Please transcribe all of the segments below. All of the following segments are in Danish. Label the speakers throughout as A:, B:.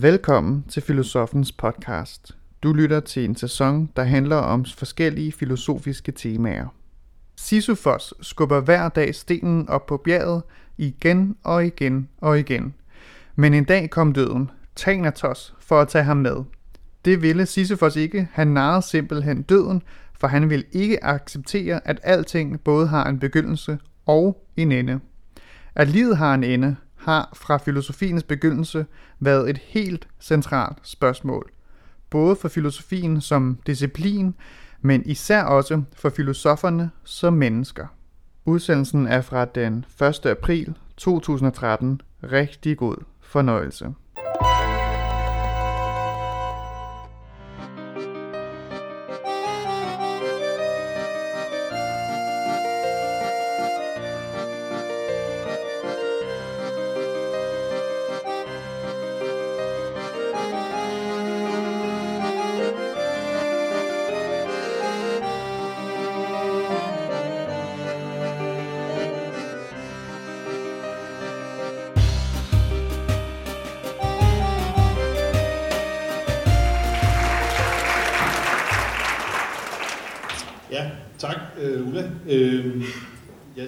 A: Velkommen til Filosofens podcast. Du lytter til en sæson, der handler om forskellige filosofiske temaer. Sisyfos skubber hver dag stenen op på bjerget igen og igen og igen. Men en dag kom døden, Thanatos, for at tage ham med. Det ville Sisyfos ikke, han narrede simpelthen døden, for han ville ikke acceptere, at alting både har en begyndelse og en ende. At livet har en ende, har fra filosofiens begyndelse været et helt centralt spørgsmål. Både for filosofien som disciplin, men især også for filosoferne som mennesker. Udsendelsen er fra den 1. april 2013. Rigtig god fornøjelse.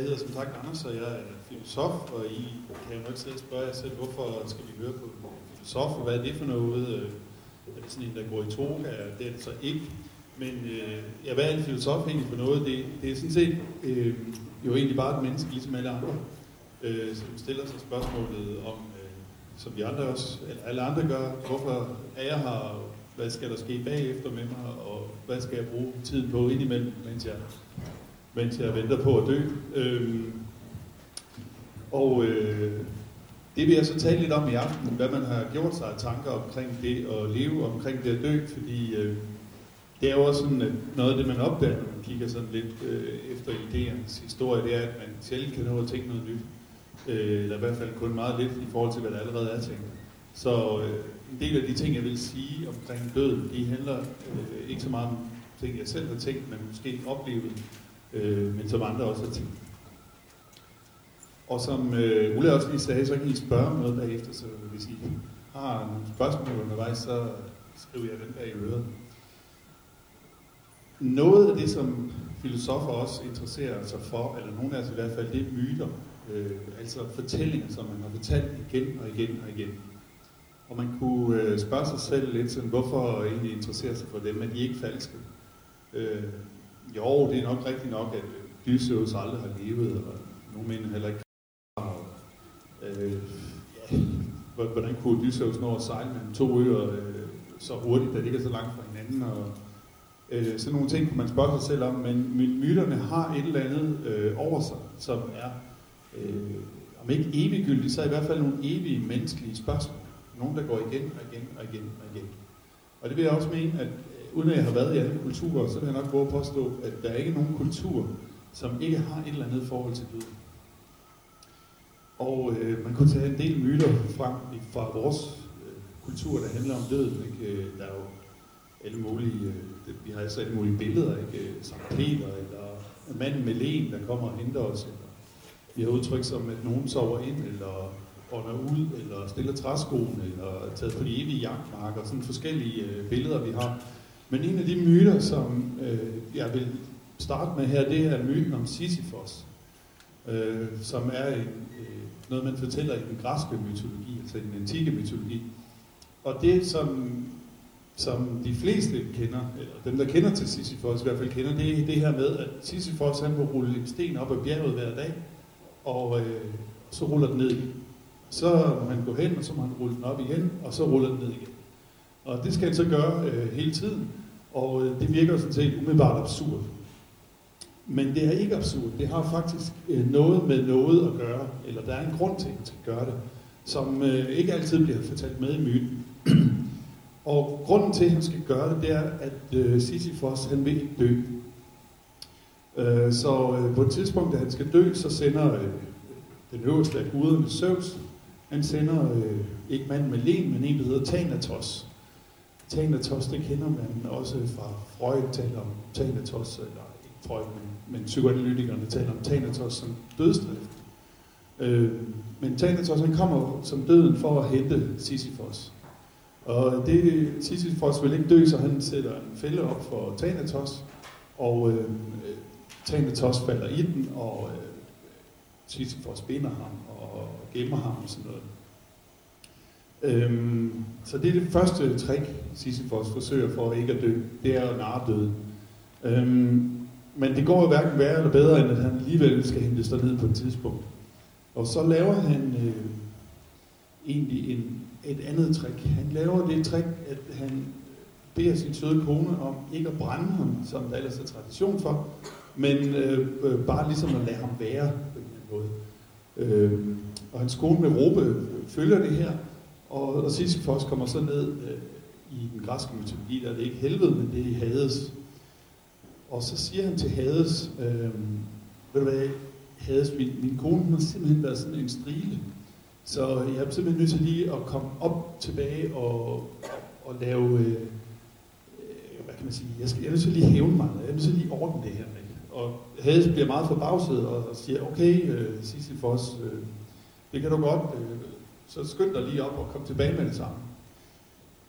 B: Hedder som sagt Anders, og jeg er filosof, og I kan jo nok sidde og spørge jer selv, hvorfor skal vi høre på en filosof, og hvad er det for noget? Øh, er det sådan en, der går i toga? Det er det så ikke. Men øh, ja, hvad er en filosof egentlig for noget? Det, det er sådan set øh, jo egentlig bare et menneske, ligesom alle andre, øh, som stiller sig spørgsmålet om, øh, som vi andre også, eller alle andre gør, hvorfor er jeg her, hvad skal der ske bagefter med mig, og hvad skal jeg bruge tiden på indimellem, mens jeg, mens jeg venter på at dø. Øhm, og øh, det vil jeg så tale lidt om i aften, hvad man har gjort sig af tanker omkring det at leve, omkring det at dø, fordi øh, det er jo også sådan, at noget af det, man opdager, når man kigger sådan lidt øh, efter idéernes historie, det er, at man sjældent kan nå at tænke noget nyt. Øh, eller i hvert fald kun meget lidt i forhold til, hvad der allerede er tænkt. Så øh, en del af de ting, jeg vil sige omkring døden, de handler øh, ikke så meget om ting, jeg selv har tænkt, men måske oplevet, øh, men som andre også har tænkt. Og som øh, Ulla også lige sagde, så kan I spørge om noget bagefter, så hvis I har nogle spørgsmål undervejs, så skriver jeg dem der i øret. Noget af det, som filosofer også interesserer sig for, eller nogle af os i hvert fald, det er myter. Øh, altså fortællinger, som man har fortalt igen og igen og igen. Og man kunne øh, spørge sig selv lidt sådan, hvorfor egentlig interesserer sig for dem, men de ikke falske? Øh, jo, det er nok rigtigt nok, at øh, Odysseus aldrig har levet, og nogle mener heller ikke. Og, øh, ja, hvordan kunne Odysseus nå at sejle mellem to øer øh, så hurtigt, da det ikke er så langt fra hinanden? Og, øh, sådan nogle ting kunne man spørge sig selv om, men myterne har et eller andet øh, over sig, som er, øh, om ikke eviggyldigt, så i hvert fald nogle evige menneskelige spørgsmål. Nogle, der går igen og igen og igen og igen. Og det vil jeg også mene, at uden at jeg har været i alle kulturer, så vil jeg nok våge at påstå, at der er ikke nogen kultur, som ikke har et eller andet forhold til døden. Og øh, man kunne tage en del myter frem fra vores øh, kultur, der handler om døden. Ikke? Øh, der er jo alle mulige, øh, vi har altså alle mulige billeder, ikke? Øh, Sankt Peter, eller manden med len, der kommer og henter os, eller vi har udtryk som, at nogen sover ind, eller ånder ud, eller stiller træskoene, eller taget på de evige jagtmarker, sådan forskellige øh, billeder, vi har. Men en af de myter, som øh, jeg vil starte med her, det er myten om Sisyfos, øh, som er en, øh, noget, man fortæller i den græske mytologi, altså i den antikke mytologi. Og det, som, som de fleste kender, eller dem, der kender til Sisyfos i hvert fald kender, det er det her med, at Sisyfos han må rulle en sten op ad bjerget hver dag, og øh, så ruller den ned så må han gå hen, og så må han rulle den op igen, og så ruller den ned igen. Og det skal han så gøre øh, hele tiden, og øh, det virker sådan set umiddelbart absurd. Men det er ikke absurd. Det har faktisk øh, noget med noget at gøre, eller der er en grund til, at han skal gøre det, som øh, ikke altid bliver fortalt med i myten. og grunden til, at han skal gøre det, det er, at øh, Sisyfos, han vil ikke dø. Øh, så øh, på et tidspunkt, da han skal dø, så sender øh, den øverste af guderne, Zeus, han sender øh, ikke manden med len, men en, der hedder Thanatos. Thanatos, det kender man også fra Freud, taler om Thanatos, eller ikke Freud, men, men psykoanalytikerne taler om Thanatos som dødsdrift. Øh, men Thanatos, han kommer som døden for at hente Sisyfos. Og det Sisyfos vil ikke dø, så han sætter en fælde op for Thanatos, og øh, øh Thanatos falder i den, og øh, Sisyfos binder ham og gemmer ham og sådan noget. Øhm, så det er det første trick, Sisyfos forsøger for ikke at dø. Det er at narre døden. Øhm, men det går jo hverken værre eller bedre, end at han alligevel skal hentes ned på et tidspunkt. Og så laver han øh, egentlig en, et andet trick. Han laver det trick, at han beder sin søde kone om ikke at brænde ham, som der ellers er tradition for, men øh, øh, bare ligesom at lade ham være på en eller anden måde. Øh, og hans kone med råbe følger det her, og, og Sisyfos kommer så ned øh, i den græske mytologi, der er det ikke helvede, men det er Hades. Og så siger han til Hades, øh, ved du hvad, Hades, min, min kone har simpelthen været sådan en strile, så jeg er simpelthen nødt til lige at komme op tilbage og, og lave, øh, øh hvad kan man sige, jeg, skal, jeg er nødt til lige hævne mig, jeg er nødt til lige ordne det her. Ikke? Og Hades bliver meget forbavset og, og siger, okay, øh, Sisyfos, øh, det kan du godt, øh, så skynd dig lige op og kom tilbage med det samme.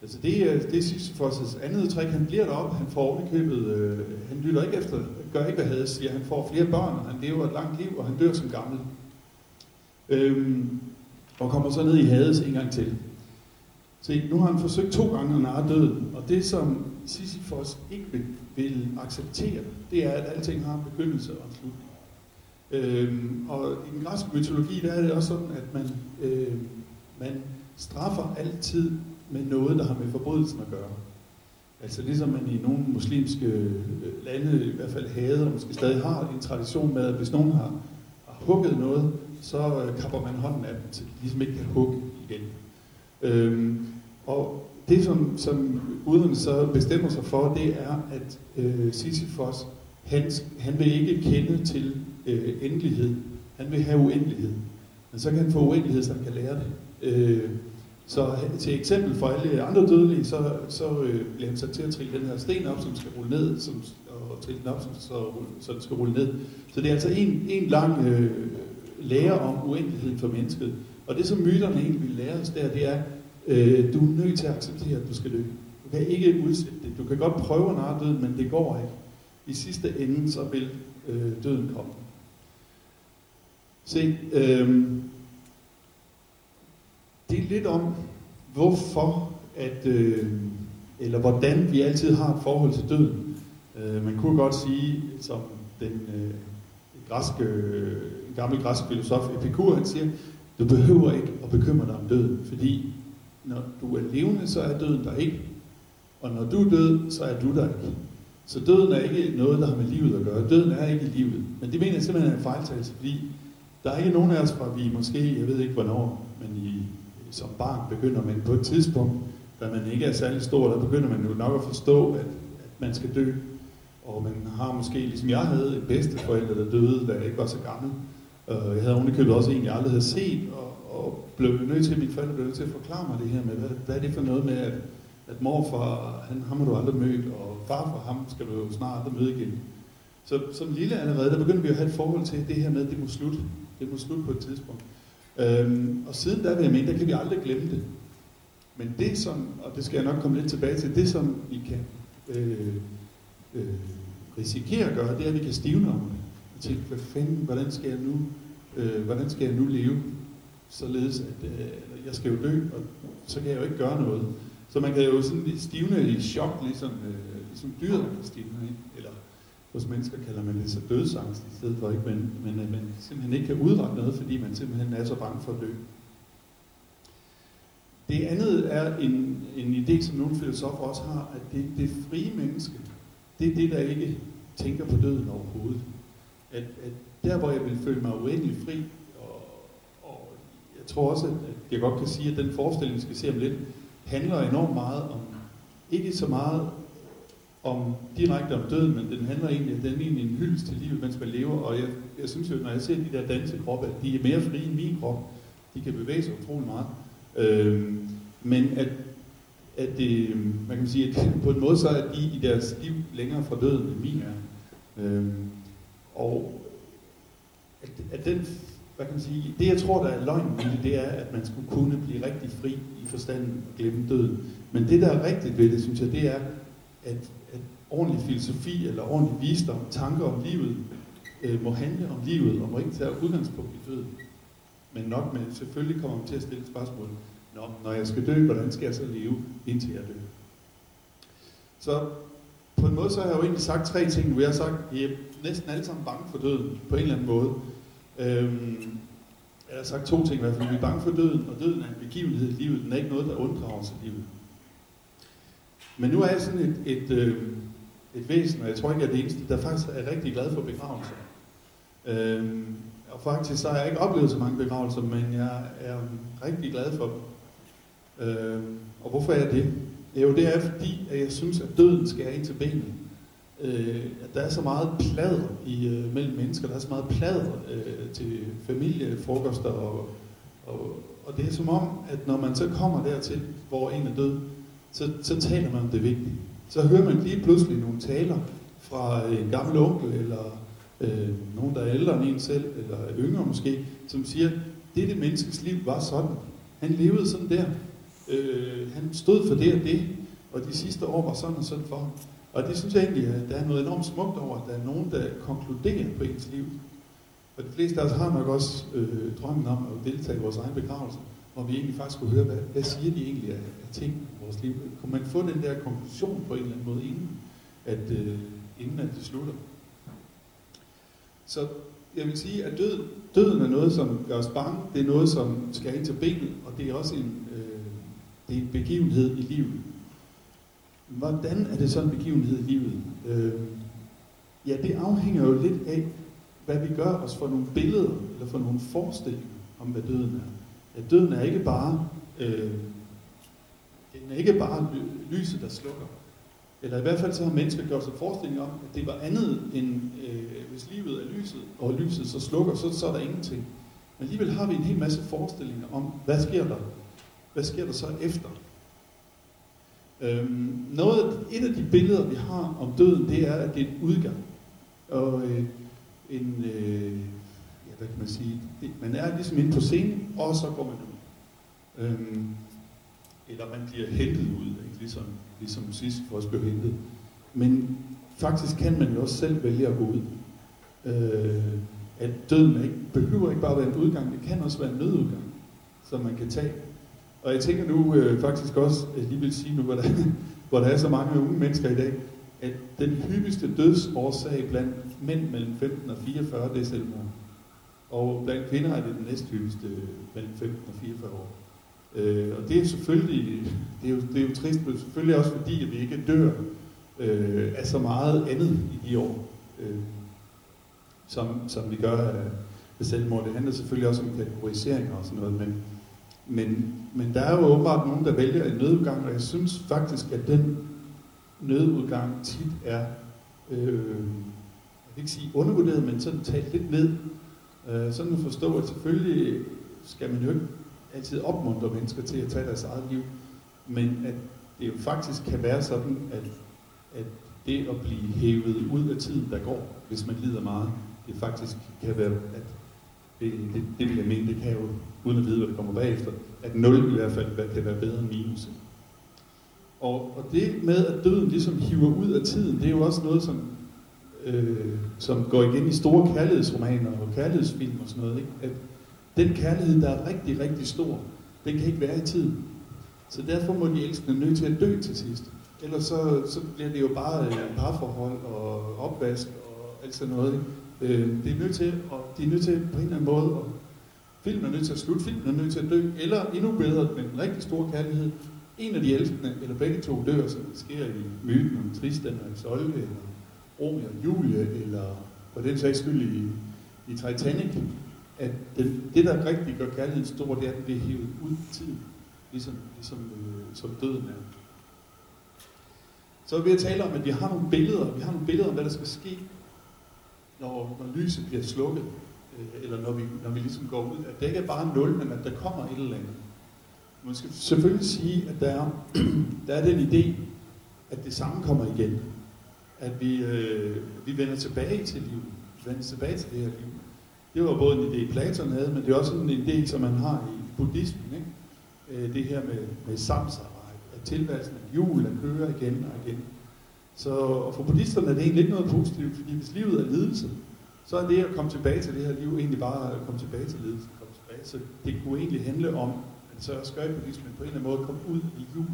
B: Altså det, øh, det er Sisyfos' andet trick. Han bliver deroppe, han får ovenikøbet, øh, han lytter ikke efter, gør ikke hvad Hades siger, han får flere børn, han lever et langt liv, og han dør som gammel. Øhm, og kommer så ned i Hades en gang til. Se, nu har han forsøgt to gange at narre døden, og det som Sisyfos ikke vil, vil acceptere, det er, at alting har en begyndelse og en slutning. Øhm, og i den græske mytologi, der er det også sådan, at man, øh, man straffer altid med noget, der har med forbrydelsen at gøre. Altså ligesom man i nogle muslimske øh, lande i hvert fald havde, og måske stadig har en tradition med, at hvis nogen har, har hugget noget, så øh, kapper man hånden af dem, så de ligesom ikke kan hugge igen. Øhm, og det, som, som guderne så bestemmer sig for, det er, at øh, Sisyfos, han, han vil ikke kende til øh, endelighed. Han vil have uendelighed. Men så kan han få uendelighed, så han kan lære det. Øh, så til eksempel for alle andre dødelige, så, så øh, bliver han sat til at trille den her sten op, som skal rulle ned, som, og trille den op, som, så, så den skal rulle ned. Så det er altså en, en lang øh, lære om uendeligheden for mennesket. Og det, som myterne egentlig vil lære os der, det er, øh, du er nødt til at acceptere, at du skal dø. Du kan ikke udsætte det. Du kan godt prøve at narre døden, men det går ikke. I sidste ende, så vil øh, døden komme. Se, øh, lidt om, hvorfor, at, øh, eller hvordan vi altid har et forhold til døden. Øh, man kunne godt sige, som den øh, græske, øh, gamle græske filosof Epikur, han siger, du behøver ikke at bekymre dig om døden, fordi når du er levende, så er døden der ikke. Og når du er død, så er du der ikke. Så døden er ikke noget, der har med livet at gøre. Døden er ikke livet. Men det mener jeg simpelthen er en fejltagelse, fordi der er ikke nogen af os, fra vi måske, jeg ved ikke hvornår, men i, som barn begynder man på et tidspunkt, da man ikke er særlig stor, der begynder man jo nok at forstå, at, at man skal dø. Og man har måske, ligesom jeg havde, en bedsteforælder, der døde, da jeg ikke var så gammel. Øh, jeg havde ovenikøbet også en, jeg aldrig havde set, og, og blev nødt til, at mine forældre blev nødt til at forklare mig det her med, hvad, hvad er det for noget med, at, at morfar, han, ham har du aldrig mødt, og farfar, ham skal du jo snart aldrig møde igen. Så som lille allerede, der begyndte vi at have et forhold til det her med, at det må slutte. Det må slutte på et tidspunkt. Øhm, og siden da vil jeg mene, der kan vi aldrig glemme det. Men det som, og det skal jeg nok komme lidt tilbage til, det som vi kan øh, øh, risikere at gøre, det er, at vi kan stivne om det. Og tænke, hvad fanden, hvordan skal jeg nu, øh, hvordan skal jeg nu leve? Således, at øh, jeg skal jo dø, og så kan jeg jo ikke gøre noget. Så man kan jo sådan stivne i chok, ligesom, øh, ligesom dyret kan stivne, ikke? Hos mennesker kalder man det så dødsangst i stedet for, ikke? Men, men at man simpelthen ikke kan udrette noget, fordi man simpelthen er så bange for at dø. Det andet er en, en idé, som nogle filosofer også har, at det, det frie menneske, det er det, der ikke tænker på døden overhovedet. At, at der, hvor jeg vil føle mig uendelig fri, og, og jeg tror også, at jeg godt kan sige, at den forestilling, vi skal se om lidt, handler enormt meget om, ikke så meget om direkte om døden, men den handler egentlig, den er egentlig en hyldest til livet, mens man lever, og jeg, jeg synes jo, når jeg ser de der dansekroppe, at de er mere frie end min krop. De kan bevæge sig utrolig meget. Øh, men at, at øh, det, man kan sige, at på en måde så er de i deres liv længere fra døden, end min er. Øh, og at, at den, hvad kan man sige, det jeg tror, der er løgnen i det, det er, at man skulle kunne blive rigtig fri i forstanden og glemme døden. Men det, der er rigtigt ved det, synes jeg, det er, at, at ordentlig filosofi eller ordentlig visdom, tanker om livet, øh, må handle om livet og må ikke tage udgangspunkt i døden. Men nok, med, selvfølgelig kommer man til at stille spørgsmål, Nå, når jeg skal dø, hvordan skal jeg så leve, indtil jeg dør? Så på en måde så har jeg jo egentlig sagt tre ting nu. Jeg har sagt, at I er næsten alle sammen bange for døden, på en eller anden måde. Øhm, jeg har sagt to ting i hvert fald. Vi er bange for døden, og døden er en begivenhed i livet. Den er ikke noget, der unddrager os i livet. Men nu er jeg sådan et, et, øh, et væsen, og jeg tror ikke, jeg er det eneste, der faktisk er rigtig glad for begravelser. Øh, og faktisk så har jeg ikke oplevet så mange begravelser, men jeg er rigtig glad for dem. Øh, og hvorfor er jeg det? Jo, det er fordi, at jeg synes, at døden skal ind til benet. Øh, at der er så meget plader i, øh, mellem mennesker, der er så meget plader øh, til familiefrokoster, og, og, og det er som om, at når man så kommer dertil, hvor en er død, så, så taler man om det vigtige. Så hører man lige pludselig nogle taler fra en gammel onkel, eller øh, nogen, der er ældre end en selv, eller yngre måske, som siger, det det menneskes liv var sådan. Han levede sådan der. Øh, han stod for det og det, og de sidste år var sådan og sådan for ham. Og det synes jeg egentlig, at der er noget enormt smukt over, at der er nogen, der konkluderer på ens liv. Og de fleste af os har nok også øh, drømmen om at deltage i vores egen begravelse, hvor vi egentlig faktisk kunne høre, hvad, hvad siger de egentlig af, af ting i vores liv. Kunne man få den der konklusion på en eller anden måde, inden at, øh, inden at det slutter? Så jeg vil sige, at død, døden er noget, som gør os bange. Det er noget, som skal ind til benet, og det er også en, øh, det er en begivenhed i livet. Hvordan er det sådan en begivenhed i livet? Øh, ja, det afhænger jo lidt af, hvad vi gør os for nogle billeder, eller for nogle forestillinger om, hvad døden er. At døden er ikke bare, øh, den er ikke bare lyset, der slukker. Eller i hvert fald så har mennesker gjort sig forestilling om, at det var andet end, øh, hvis livet er lyset, og lyset så slukker, så, så er der ingenting. Men alligevel har vi en hel masse forestillinger om, hvad sker der? Hvad sker der så efter? Øhm, noget, et af de billeder, vi har om døden, det er, at det er en udgang. Og øh, en, øh, hvad kan man sige, man er ligesom inde på scenen, og så går man ud. Øhm, eller man bliver hentet ud, ikke? Ligesom, ligesom sidst for os blev hentet. Men faktisk kan man jo også selv vælge at gå ud. Øh, at døden ikke, behøver ikke bare være en udgang, det kan også være en nødudgang, som man kan tage. Og jeg tænker nu øh, faktisk også, at lige vil sige nu, hvor der, hvor der er så mange unge mennesker i dag, at den hyppigste dødsårsag blandt mænd mellem 15 og 44, det er selvmord. Og blandt kvinder er det den næsthyppigste mellem 15 og 44 år. Øh, og det er selvfølgelig, det er, jo, det er jo trist, men selvfølgelig også fordi, at vi ikke dør øh, af så meget andet i de år, øh, som, som vi gør af, af selvmord. Det handler selvfølgelig også om kategoriseringer og sådan noget, men, men, men der er jo åbenbart nogen, der vælger en nødudgang, og jeg synes faktisk, at den nødudgang tit er, øh, jeg vil ikke sige undervurderet, men sådan talt lidt ned. Øh, sådan at forstå, at selvfølgelig skal man jo ikke altid opmuntre mennesker til at tage deres eget liv, men at det jo faktisk kan være sådan, at, at det at blive hævet ud af tiden, der går, hvis man lider meget, det faktisk kan være, at det, det, det vil jeg mene, det kan jo, uden at vide, hvad der kommer bagefter, at 0 i hvert fald kan være bedre end minus. Og, og det med, at døden ligesom hiver ud af tiden, det er jo også noget, som, øh, som går igen i store kærlighedsromaner og kærlighedsfilm og sådan noget. Ikke? At den kærlighed, der er rigtig, rigtig stor, den kan ikke være i tiden. Så derfor må de elskende nødt til at dø til sidst. Ellers så, så bliver det jo bare et parforhold og opvask og alt sådan noget. Ikke? Øh, det er nødt til, og de er nødt til på en eller anden måde, og filmen er nødt til at slutte, filmen er nødt til at dø, eller endnu bedre, med en rigtig stor kærlighed, en af de elskende, eller begge to dør, som sker i myten om Tristan og Isolde, eller Romeo og Julie, eller på den sags skyld i, i Titanic, at det, det, der rigtig gør kærligheden stor, det er, at den bliver hævet ud i tiden, ligesom, ligesom øh, som døden er. Så er vi at tale om, at vi har nogle billeder, vi har nogle billeder om, hvad der skal ske, når, når lyset bliver slukket, øh, eller når vi, når vi ligesom går ud, at det ikke er bare nul, men at der kommer et eller andet. Man skal selvfølgelig sige, at der er, der er den idé, at det samme kommer igen. At vi, øh, vi vender tilbage til livet. Vi vender tilbage til det her liv. Det var både en idé, Platon havde, men det er også en idé, som man har i buddhismen. Ikke? Øh, det her med, med samsara, at tilværelsen er jul, at køre igen og igen. Så og for buddhisterne er det egentlig ikke noget positivt, fordi hvis livet er lidelse, så er det at komme tilbage til det her liv egentlig bare at komme tilbage til lidelse. Komme tilbage. Så det kunne egentlig handle om, at så skal buddhismen på en eller anden måde komme ud i jul,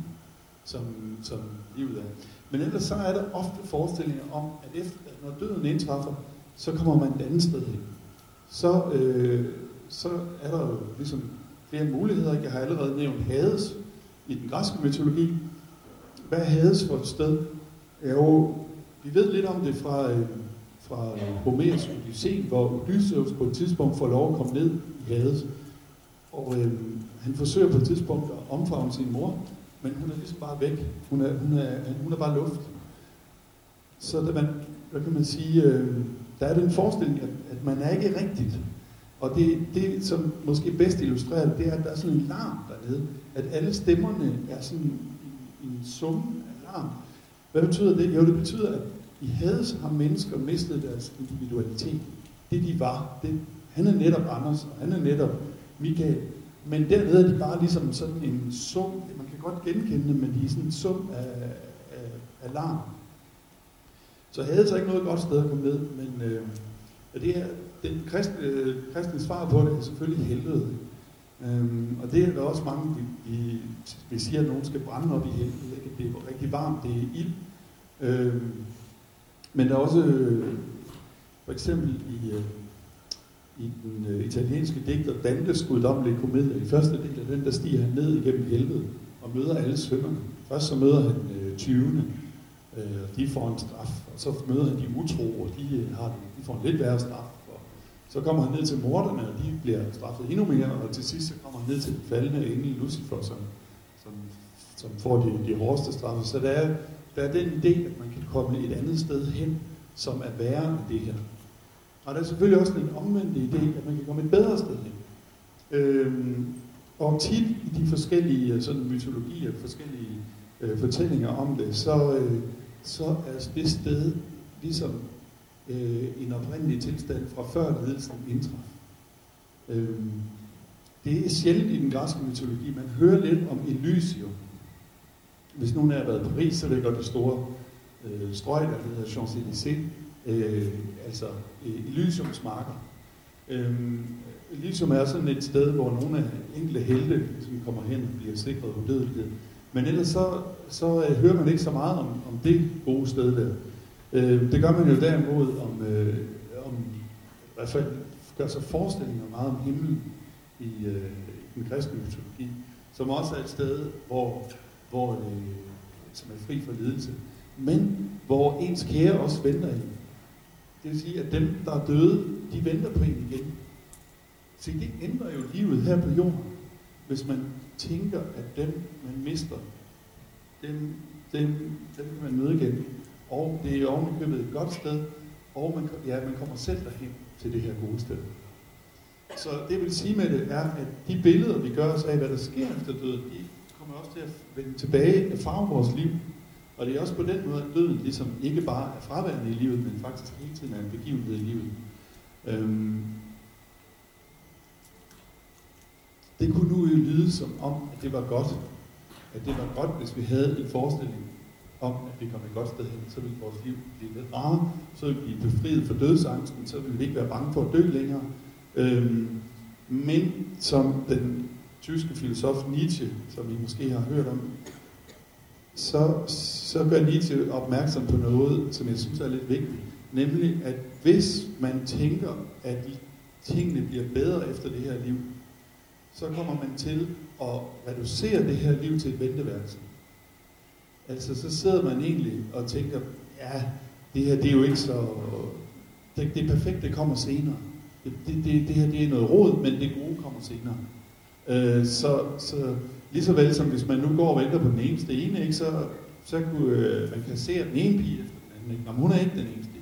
B: som, som livet er. Men ellers så er der ofte forestillinger om, at efter, når døden indtræffer, så kommer man et andet sted hen. Så, øh, så er der jo ligesom flere muligheder. Jeg har allerede nævnt Hades i den græske mytologi. Hvad er Hades for et sted? Jo, vi ved lidt om det fra, øh, fra Homers Odysseen, hvor Odysseus på et tidspunkt får lov at komme ned i Hades. Og øh, han forsøger på et tidspunkt at omfavne sin mor, men hun er ligesom bare væk. Hun er, hun er, hun er bare luft. Så der man, hvad kan man sige, øh, der er den forestilling, at, at man er ikke rigtigt. Og det, det, som måske bedst illustrerer det, det er, at der er sådan en larm dernede. At alle stemmerne er sådan en, en sum af larm. Hvad betyder det? Jo, det betyder, at i Hades har mennesker mistet deres individualitet. Det de var. Det, han er netop Anders, og han er netop Michael. Men dernede er de bare ligesom sådan en sum, godt genkende dem, men de er sådan en sum af, af, af larm. Så havde så ikke noget godt sted at komme ned, men øh, det her, den kristne, øh, kristne svar på det er selvfølgelig helvede. Øhm, og det er der også mange, vi, vi, vi siger, at nogen skal brænde op i helvede. Ikke? Det er rigtig varmt, det er ild. Øhm, men der er også, øh, for eksempel i, øh, i den øh, italienske digter Dantes guddommelige komedie, i første del af den, der stiger han ned igennem helvede og møder alle sønderne. Først så møder han øh, 20. Øh, de får en straf, og så møder han de utro, og de, øh, har, de får en lidt værre straf. Og så kommer han ned til morderne, og de bliver straffet endnu mere, og til sidst så kommer han ned til den faldende engel Lucifer, som, som, som får de, de hårdeste straffe. Så der er, der er den idé, at man kan komme et andet sted hen, som er værre end det her. Og der er selvfølgelig også en omvendt idé, at man kan komme et bedre sted hen. Øhm, og tit i de forskellige øh, sådan, mytologier, forskellige øh, fortællinger om det, så, øh, så er det sted ligesom øh, en oprindelig tilstand fra før lidelsen indtræf. Øh, det er sjældent i den græske mytologi. Man hører lidt om Elysium. Hvis nogen af jer har været i Paris, så ligger godt det store øh, strøg, der hedder Champs-Élysées, øh, altså øh, Elysiums marker. Øh, Elysium er sådan et sted, hvor nogle af enkelte helte som kommer hen og bliver sikret udødelighed. Men ellers så, så øh, hører man ikke så meget om, om det gode sted der. Øh, det gør man jo derimod om, øh, om i hvert fald gør sig forestillinger meget om himlen i, øh, i den kristne mytologi, som også er et sted, hvor, hvor øh, som er fri for lidelse, men hvor ens kære også venter i. Det vil sige, at dem, der er døde, de venter på en igen. Så det ændrer jo livet her på jorden, hvis man tænker, at dem, man mister, dem, dem, dem kan man møde igen. Og det er ovenikøbet et godt sted, og man, ja, man kommer selv derhen til det her gode sted. Så det jeg vil sige med det er, at de billeder, vi gør os af, hvad der sker efter døden, de kommer også til at vende tilbage og farve vores liv. Og det er også på den måde, at døden ligesom ikke bare er fraværende i livet, men faktisk hele tiden er en begivenhed i livet. Øhm, det kunne nu jo lyde som om, at det var godt. At det var godt, hvis vi havde en forestilling om, at vi kom et godt sted hen, så ville vores liv blive lidt rarere, så ville vi blive befriet for dødsangsten, så ville vi ikke være bange for at dø længere. Øhm, men som den tyske filosof Nietzsche, som I måske har hørt om, så, så gør Nietzsche opmærksom på noget, som jeg synes er lidt vigtigt. Nemlig, at hvis man tænker, at tingene bliver bedre efter det her liv, så kommer man til at reducere det her liv til et venteværelse. Altså, så sidder man egentlig og tænker, ja, det her, det er jo ikke så... Det, det perfekte kommer senere. Det, det, det, det her, det er noget råd, men det gode kommer senere. Øh, så, så lige så vel som hvis man nu går og venter på den eneste ene, ikke, så, så kunne øh, man kan se den ene pige efter den anden. Ikke? Jamen, hun er ikke den eneste.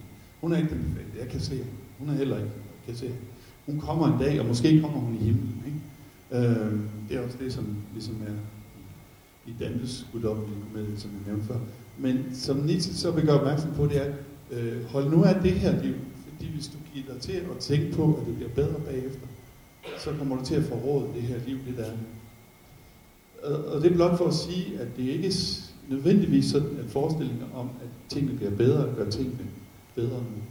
B: Hun er ikke den perfekte. Jeg kan se hende. Hun er heller ikke. Jeg kan se hende. Hun kommer en dag, og måske kommer hun i himlen. Ikke? Øh, det er også det, som ligesom er i Dantes guddommelige komedie, som jeg nævnte før. Men som Nietzsche så vil gøre opmærksom på, det er, øh, hold nu af det her liv, fordi hvis du giver dig til at tænke på, at det bliver bedre bagefter, så kommer du til at forråde det her liv lidt andet. Og det er blot for at sige, at det ikke er nødvendigvis sådan, at forestillinger om, at tingene bliver bedre, gør tingene bedre nu.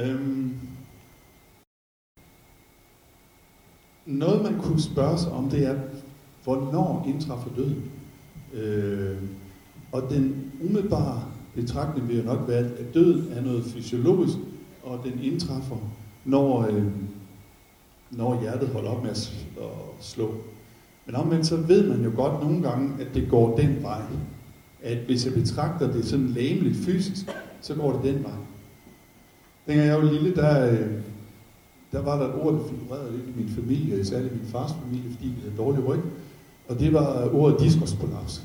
B: Øhm, noget man kunne spørge sig om, det er, hvornår indtræffer døden? Øh, og den umiddelbare betragtning vil jo nok være, at døden er noget fysiologisk, og den indtræffer, når, øh, når hjertet holder op med at slå. Men omvendt så ved man jo godt nogle gange, at det går den vej. At hvis jeg betragter det sådan læmeligt fysisk, så går det den vej. Dengang jeg var lille, der, øh, der var der et ord, der figurerede lidt i min familie, særligt min fars familie, fordi vi havde dårlig ryg. Og det var øh, ordet diskusprolaps.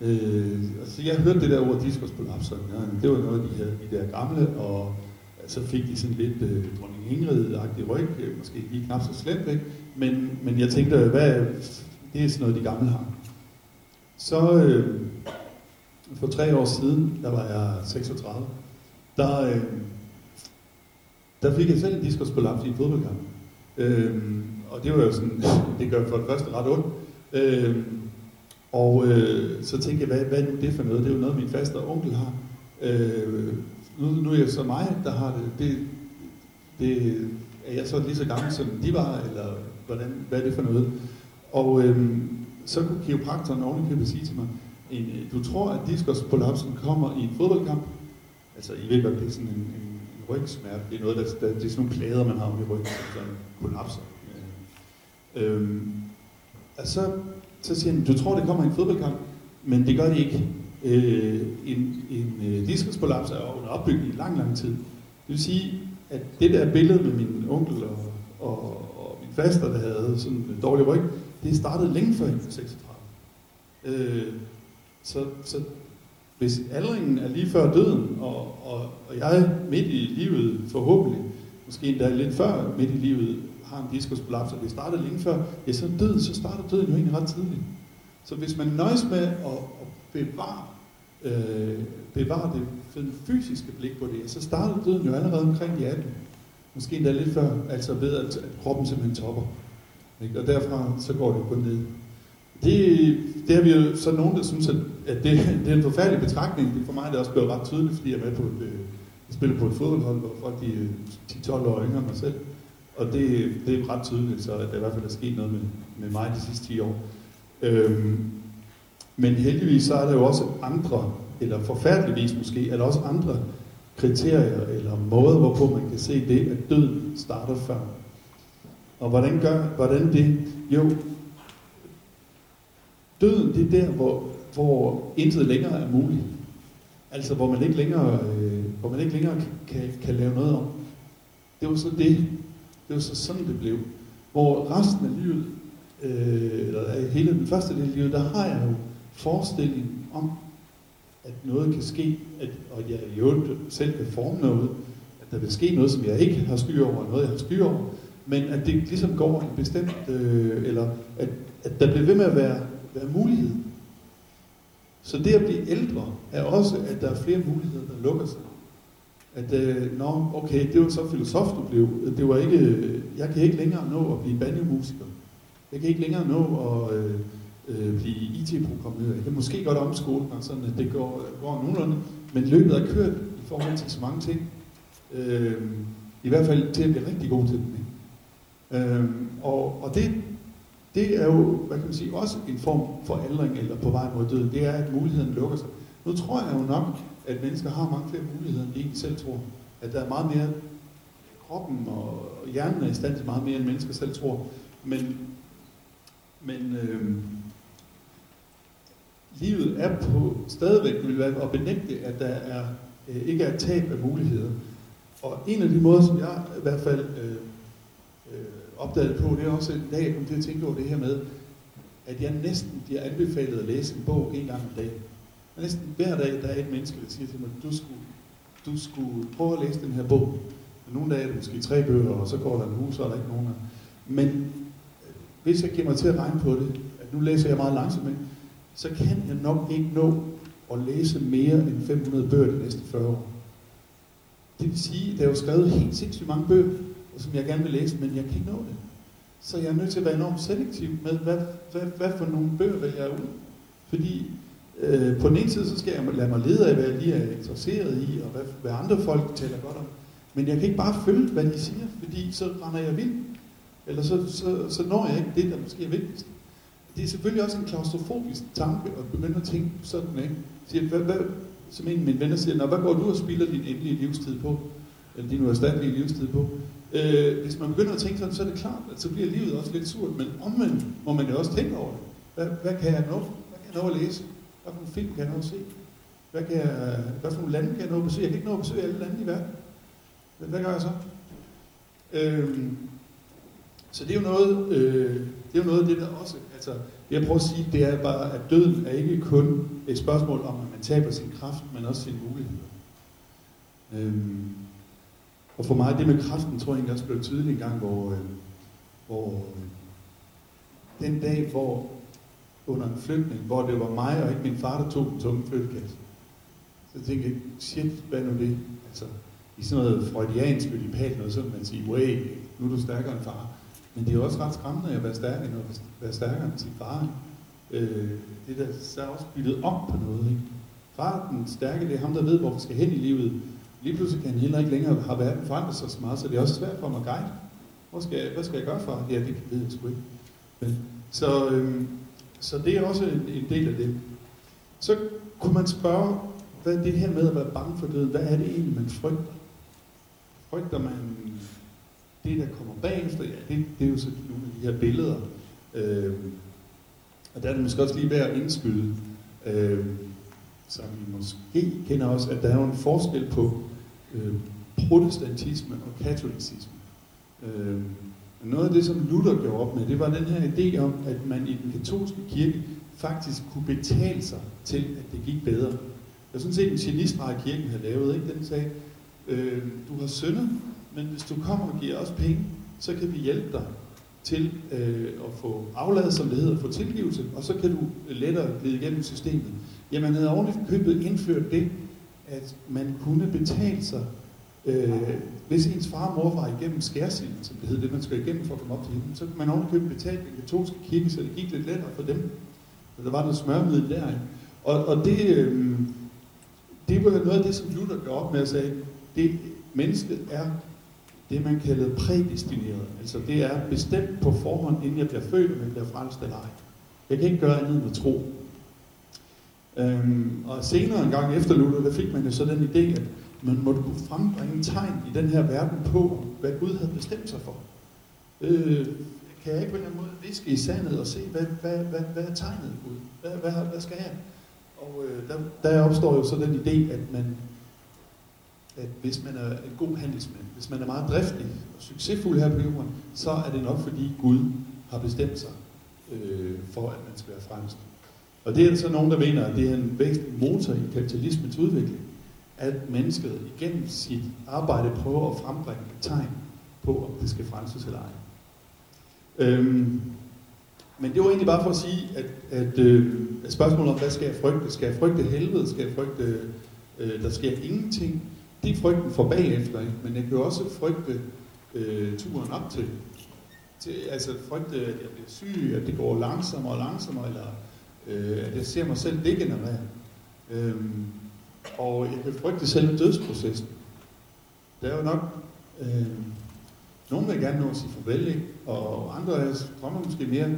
B: Øh, altså jeg hørte det der ord diskusprolaps, ja, det var noget, de havde, de der gamle, og øh, så fik de sådan lidt øh, dronning Ingrid-agtig ryg, øh, måske lige knap så slemt, ikke? Men, men jeg tænkte, hvad, det er sådan noget, de gamle har. Så øh, for tre år siden, der var jeg 36, der, øh, der fik jeg selv en diskusprolaps i en fodboldkamp. Øhm, og det var jo sådan, det gør for det første ret ondt. Øhm, og øh, så tænkte jeg, hvad, hvad er nu det for noget? Det er jo noget, min faste onkel har. Øh, nu, nu er jeg så mig, der har det. det. Det er jeg så lige så gammel, som de var, eller hvordan, hvad er det for noget? Og øh, så kunne kiropraktoren ovenikøbet sige til mig, en, du tror, at diskusprolapsen kommer i en fodboldkamp? Altså, I ved godt, det er sådan en, en, rygsmerter. Det er noget, der, der, det er sådan nogle plader, man har om i ryggen, som kollapser. Øh, altså, så siger han, du tror, det kommer i en fodboldkamp, men det gør det ikke. Øh, en en øh, diskusprolaps er under opbygning i lang, lang tid. Det vil sige, at det der billede med min onkel og, og, og min faster, der havde sådan en dårlig ryg, det startede længe før jeg var 36. Øh, så, så hvis aldringen er lige før døden, og, og, og jeg midt i livet forhåbentlig, måske endda lidt før midt i livet, har en diskusprolaps, og det starter længe før, ja, så død, så starter døden jo egentlig ret tidligt. Så hvis man nøjes med at, at bevare, øh, bevare det fysiske blik på det, så starter døden jo allerede omkring de 18. Måske endda lidt før, altså ved at, at kroppen simpelthen topper. Ikke? Og derfra så går det kun ned. Det, det har vi jo så nogen, der synes, at, at det, det er en forfærdelig betragtning. Det for mig er det også blevet ret tydeligt, fordi jeg er med på et, øh, jeg spiller på et fodboldhold, hvor folk de øh, 10-12 år yngre end mig selv. Og det, det er ret tydeligt, så der i hvert fald er sket noget med, med mig de sidste 10 år. Øhm, men heldigvis så er der jo også andre, eller forfærdeligvis måske, er der også andre kriterier eller måder, hvorpå man kan se det, at døden starter før. Og hvordan gør hvordan det? Jo, døden det er der, hvor, hvor intet længere er muligt. Altså hvor man ikke længere, øh, hvor man ikke længere kan, kan lave noget om. Det var så det, det var så sådan, det blev. Hvor resten af livet, øh, eller hele den første del af livet, der har jeg jo forestilling om, at noget kan ske, at, og jeg jo selv kan forme noget, at der vil ske noget, som jeg ikke har styr over, noget jeg har styr over, men at det ligesom går en bestemt, øh, eller at, at der bliver ved med at være, være mulighed. Så det at blive ældre er også, at der er flere muligheder, der lukker sig at øh, nå, okay, det var så filosof, du blev. Det var ikke, øh, jeg kan ikke længere nå at blive banjomusiker. Jeg kan ikke længere nå at øh, øh, blive IT-programmør. Jeg kan måske godt omskole mig, sådan at det går, går nogenlunde. Men løbet er kørt i forhold til så mange ting. Øh, I hvert fald til at blive rigtig god til det. Øh, og, og det, det er jo, hvad kan man sige, også en form for aldring eller på vej mod døden. Det er, at muligheden lukker sig. Nu tror jeg jo nok, at mennesker har mange flere muligheder, end de egentlig selv tror. At der er meget mere, kroppen og hjernen er i stand til meget mere, end mennesker selv tror. Men, men øh, livet er på stadigvæk vil være at benægte, at der er, øh, ikke er tab af muligheder. Og en af de måder, som jeg i hvert fald øh, øh, opdagede på, det er også en dag, jeg kom til at tænke over det her med, at jeg næsten bliver anbefalet at læse en bog en gang om dagen. Og næsten hver dag, der er et menneske, der siger til mig, du skulle, du skulle prøve at læse den her bog. Og nogle dage er det måske tre bøger, og så går der en uge, så er der ikke nogen af. Men øh, hvis jeg giver mig til at regne på det, at nu læser jeg meget langsomt, men så kan jeg nok ikke nå at læse mere end 500 bøger de næste 40 år. Det vil sige, der er jo skrevet helt sindssygt mange bøger, som jeg gerne vil læse, men jeg kan ikke nå det. Så jeg er nødt til at være enormt selektiv med, hvad, hvad, hvad for nogle bøger vil jeg ud. Fordi øh, på den ene side, så skal jeg lade mig lede af, hvad jeg lige er interesseret i, og hvad, hvad andre folk taler godt om. Men jeg kan ikke bare følge, hvad de siger, fordi så render jeg vild. Eller så, så, så når jeg ikke det, der måske er vigtigst. Det er selvfølgelig også en klaustrofobisk tanke at begynde at tænke sådan, ikke? Siger, hvad, hvad, som en af mine venner siger, hvad går du og spilder din endelige livstid på? Eller din uerstattelige livstid på? Øh, hvis man begynder at tænke sådan, så er det klart, at så bliver livet også lidt surt, men omvendt må man jo også tænke over det. Hvad, hvad kan jeg nå? Hvad kan jeg nå at læse? Hvad for nogle film kan jeg nå at se? Hvad, kan jeg, hvad for nogle lande kan jeg nå at besøge? Jeg kan ikke nå at besøge alle lande i verden. Hvad, hvad gør jeg så? Øh, så det er jo noget, øh, det er jo noget af det, der også, altså det jeg prøver at sige, det er bare, at døden er ikke kun et spørgsmål om, at man taber sin kraft, men også sine muligheder. Øhm, og for mig, det med kraften, tror jeg egentlig også blev tydeligt en gang, hvor, øh, hvor øh, den dag, hvor under en flytning, hvor det var mig og ikke min far, der tog den tunge flyttekasse, så tænkte jeg, shit, hvad nu det? Altså, i sådan noget freudiansk ødipalt noget, så man siger, way, nu er du stærkere end far. Men det er også ret skræmmende at være stærkere end at være stærkere end sin far. Øh, det der så er også byttet op på noget. Ikke? Far den stærke, det er ham, der ved, hvor vi skal hen i livet. Lige pludselig kan heller ikke længere have verden forandret sig så meget, så det er også svært for mig at guide. Hvor skal jeg, hvad skal jeg gøre for? Ja, det ved jeg sgu ikke. Men, så, øhm, så det er også en, en del af det. Så kunne man spørge, hvad er det her med at være bange for døden, hvad er det egentlig, man frygter? Frygter man det, der kommer bagefter, ja, det, det er jo så nogle af de her billeder. Øhm, og der er det måske også lige værd at indskyde, øhm, som I måske kender også, at der er jo en forskel på øh, protestantisme og katolicisme. Øh, noget af det, som Luther gjorde op med, det var den her idé om, at man i den katolske kirke faktisk kunne betale sig til, at det gik bedre. Jeg var sådan set en genistreg, kirken havde lavet, ikke? Den sagde, øh, du har syndet, men hvis du kommer og giver os penge, så kan vi hjælpe dig til øh, at få afladet, som det hedder, få tilgivelse, og så kan du lettere glide igennem systemet. Jamen, han havde ordentligt købet indført det, at man kunne betale sig, øh, hvis ens far og mor var igennem skærsilden, som det hed, det man skal igennem for at komme op til himlen, så kunne man ordentligt betale den katolske kirke, så det gik lidt lettere for dem. Så der var noget smørmiddel der. Ikke? Og, og det, øh, det var noget af det, som Luther gør op med at sige, det mennesket er det, man kalder prædestineret. Altså det er bestemt på forhånd, inden jeg bliver født, om jeg bliver frelst eller ej. Jeg kan ikke gøre andet end at tro. Øhm, og senere en gang efter Luther, der fik man jo så den idé, at man måtte kunne frembringe tegn i den her verden på, hvad Gud havde bestemt sig for. Øh, kan jeg ikke på en eller anden måde viske i sandet og se, hvad, hvad, hvad, hvad er tegnet Gud? Hvad, hvad, hvad skal jeg? Og øh, der, der opstår jo så den idé, at man at hvis man er en god handelsmand, hvis man er meget driftig og succesfuld her på jorden, så er det nok fordi Gud har bestemt sig øh, for, at man skal være frelst. Og det er så nogen, der mener, at det er en væsentlig motor i kapitalismens udvikling, at mennesket igennem sit arbejde prøver at frembringe et tegn på, om det skal frelses eller ej. Øhm, men det var egentlig bare for at sige, at, at, øh, at spørgsmålet om, hvad skal jeg frygte? Skal jeg frygte helvede? Skal jeg frygte, øh, der sker ingenting? Det er frygten for bagefter, ikke? men jeg kan jo også frygte øh, turen op til. til. Altså frygte, at jeg bliver syg, at det går langsommere og langsommere, eller øh, at jeg ser mig selv degenerere. Øhm, og jeg kan frygte selve dødsprocessen. Der er jo nok... Øh, nogen vil gerne nå at sige farvel, ikke? og andre af os drømmer måske mere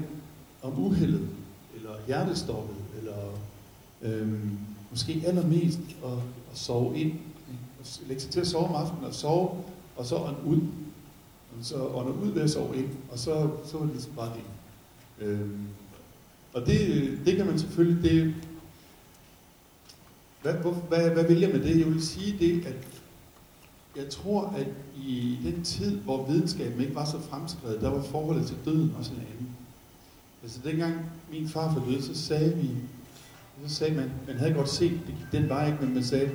B: om uheldet, eller hjertestoppet, eller øh, måske allermest at, at sove ind lægge sig til at sove om aftenen og sove, og så ånde ud. Og så ånde ud ved at sove ind, og så, så var det ligesom bare det. Øhm, og det, det kan man selvfølgelig, det, hvad, hvor, hvad, hvad vil jeg med det? Jeg vil sige det, at jeg tror, at i den tid, hvor videnskaben ikke var så fremskrevet, der var forholdet til døden også en anden. Altså dengang min far forlod, så sagde vi, så sagde man, man havde godt set, det gik den vej ikke, men man sagde,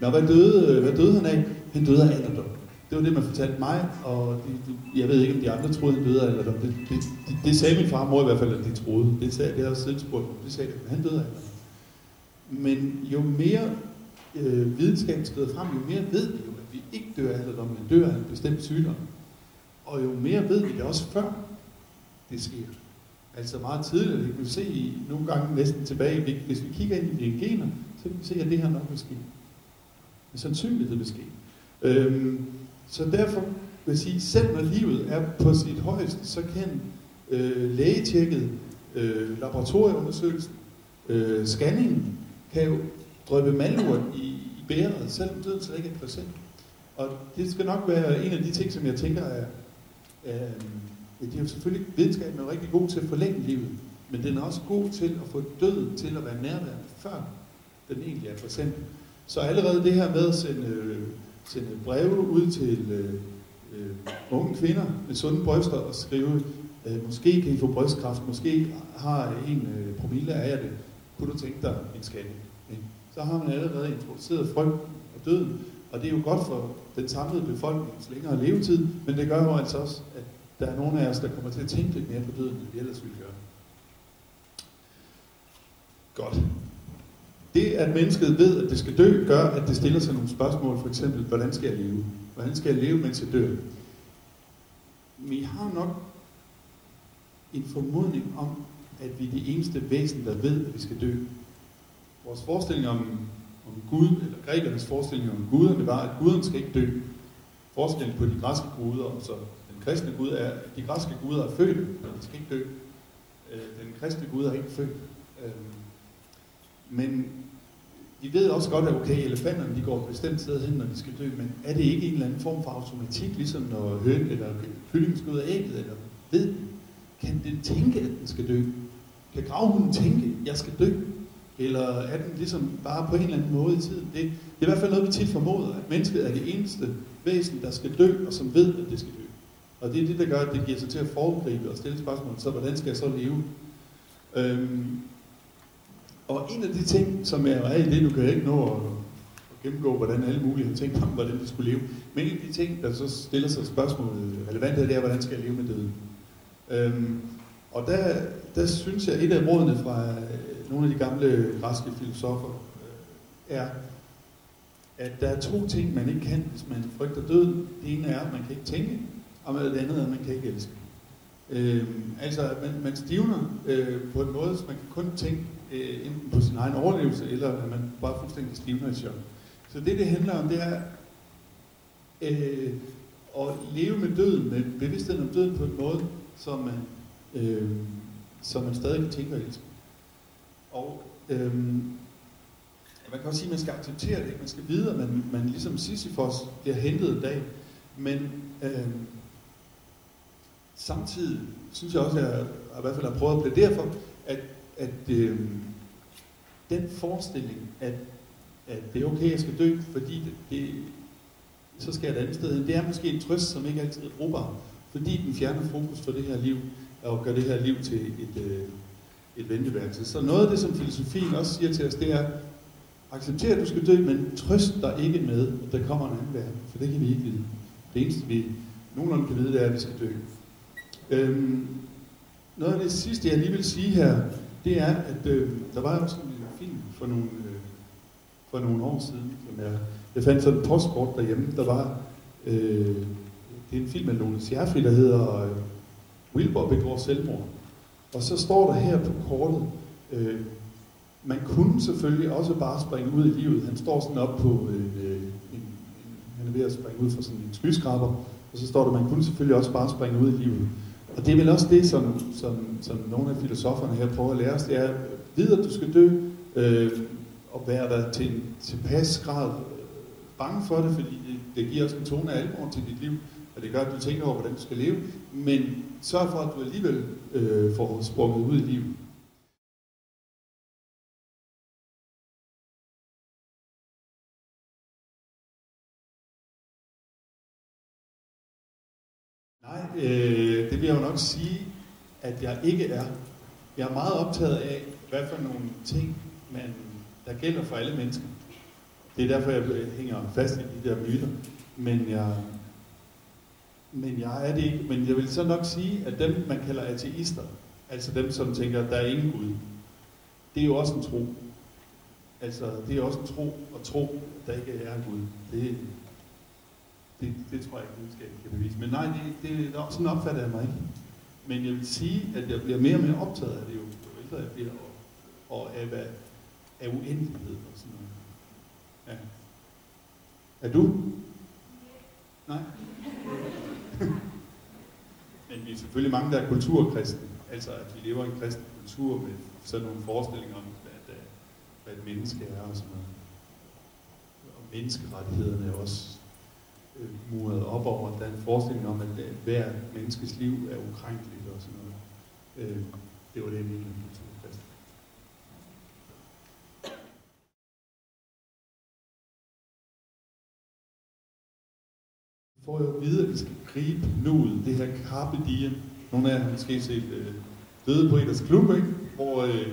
B: Nå, hvad døde, hvad døde han af? Han døde af alderdom. Det var det, man fortalte mig, og de, de, jeg ved ikke, om de andre troede, han døde af alderdom. Det, det, det, det sagde min far og mor i hvert fald, at de troede. Det sagde det har jeg selv spurgt. Det sagde at han døde af alderdom. Men jo mere øh, videnskaben skrider frem, jo mere ved vi jo, at vi ikke dør af alderdom, men dør af en bestemt sygdom. Og jo mere ved vi det også før det sker. Altså meget tidligere, det kan vi se i, nogle gange næsten tilbage, hvis vi kigger ind i dine gener, så kan vi se, at det her nok vil ske. Med sandsynlighed vil ske. Øhm, så derfor vil jeg sige, selv når livet er på sit højeste, så kan øh, lægetjekket, øh, laboratorieundersøgelsen, øh, scanningen, kan jo drøbe malurt i, i bæret, selvom døden slet ikke er præsent. Og det skal nok være en af de ting, som jeg tænker er, er det er jo selvfølgelig, videnskaben er rigtig god til at forlænge livet, men den er også god til at få døden til at være nærværende, før den egentlig er præsent. Så allerede det her med at sende, øh, sende breve ud til øh, øh, unge kvinder med sunde bryster og skrive, øh, måske kan I få brystkræft, måske har en øh, promille af det, kunne du tænke dig en scanning? Så har man allerede introduceret frygten og døden, og det er jo godt for den samlede befolknings længere levetid, men det gør jo altså også, at der er nogle af os, der kommer til at tænke lidt mere på døden, end vi ellers ville gøre. Godt. Det, at mennesket ved, at det skal dø, gør, at det stiller sig nogle spørgsmål. For eksempel, hvordan skal jeg leve? Hvordan skal jeg leve, mens jeg dør? Vi har nok en formodning om, at vi er de eneste væsen, der ved, at vi skal dø. Vores forestilling om, om Gud, eller grækernes forestilling om guderne, var, at guderne skal ikke dø. Forskellen på de græske guder og så den kristne Gud er, at de græske guder er født, men de skal ikke dø. Øh, den kristne Gud er ikke født. Øh, men I ved også godt, at okay, elefanterne de går et bestemt sted hen, når de skal dø, men er det ikke en eller anden form for automatik, ligesom når høn eller kyllingen skal ud af ægget, eller ved? Kan den tænke, at den skal dø? Kan gravhunden tænke, at jeg skal dø? Eller er den ligesom bare på en eller anden måde i tiden? Det, det er i hvert fald noget, vi tit formoder, at mennesket er det eneste væsen, der skal dø, og som ved, at det skal dø. Og det er det, der gør, at det giver sig til at foregribe og stille spørgsmål, så hvordan skal jeg så leve? Øhm, og en af de ting, som jeg er i det, nu kan ikke nå at, at gennemgå, hvordan alle mulige har tænkt om, hvordan de skulle leve. Men en af de ting, der så stiller sig spørgsmålet relevant er, det er, hvordan skal jeg leve med døden? Øhm, og der, der synes jeg, et af rådene fra øh, nogle af de gamle græske filosofer øh, er, at der er to ting, man ikke kan, hvis man frygter døden. Det ene er, at man kan ikke tænke, og det andet er, at man kan ikke elske. Øh, altså, man, man stivner øh, på en måde, så man kan kun tænke øh, enten på sin egen overlevelse, eller at man bare fuldstændig stivner i chok. Så det, det handler om, det er øh, at leve med døden, med bevidstheden om døden på en måde, så man, øh, så man stadig kan tænke og elske. Og øh, man kan også sige, at man skal acceptere det, man skal vide, at man, man ligesom Sisyfos bliver hentet en dag, men øh, samtidig synes jeg også, at jeg i hvert fald har prøvet at plædere for, at, at øh, den forestilling, at, at det er okay, at jeg skal dø, fordi det, det, så skal jeg et andet sted hen, det er måske en trøst, som ikke altid er brugbar, fordi den fjerner fokus for det her liv, og gør det her liv til et, øh, et venteværelse. Så noget af det, som filosofien også siger til os, det er, accepter, at du skal dø, men trøst dig ikke med, at der kommer en anden verden, for det kan vi ikke vide. Det eneste, vi nogenlunde kan vide, det er, at vi skal dø. Øhm, noget af det sidste, jeg lige vil sige her, det er, at øh, der var også en film for nogle, øh, for nogle år siden, som jeg, jeg fandt sådan et postkort derhjemme, der var, øh, det er en film af Lone Scherfi, der hedder øh, Wilbur begår selvmord. Og så står der her på kortet, øh, man kunne selvfølgelig også bare springe ud i livet. Han står sådan op på, øh, en, en, han er ved at springe ud fra sådan en skyskraber, og så står der, man kunne selvfølgelig også bare springe ud i livet. Og det er vel også det, som, som, som nogle af filosoferne her prøver at lære os, det er, vid at du skal dø, øh, og være der til en tilpas grad øh, bange for det, fordi det, det giver også en tone af alvor til dit liv, og det gør, at du tænker over, hvordan du skal leve, men sørg for, at du alligevel øh, får sprunget ud i livet. Jeg jo nok sige, at jeg ikke er. Jeg er meget optaget af, hvad for nogle ting, man, der gælder for alle mennesker. Det er derfor, jeg hænger fast i de der myter. Men jeg, men jeg er det ikke. Men jeg vil så nok sige, at dem, man kalder ateister, altså dem, som tænker, at der er ingen Gud, det er jo også en tro. Altså, det er også en tro at tro, at der ikke er Gud. Det, det, det tror jeg ikke, videnskaben kan bevise. Men nej, det, det, sådan opfatter jeg mig ikke. Men jeg vil sige, at jeg bliver mere og mere optaget af det, jo, jo ældre jeg bliver, og, og af, hvad, af uendelighed og sådan noget. Ja. Er du? Nej. Men vi er selvfølgelig mange, der er kulturkristne. Altså, at vi lever i en kristen kultur med sådan nogle forestillinger om, hvad, hvad et menneske er og sådan noget. Og menneskerettighederne er også Øh, muret op over. Der er en forestilling om, at øh, hver menneskes liv er ukrænkeligt og sådan noget. Øh, det var det, jeg mente med får jo at vide, at vi skal gribe nuet, det her carpe diem. Nogle af jer har måske set øh, Døde Poeters Klub, ikke? Hvor, øh,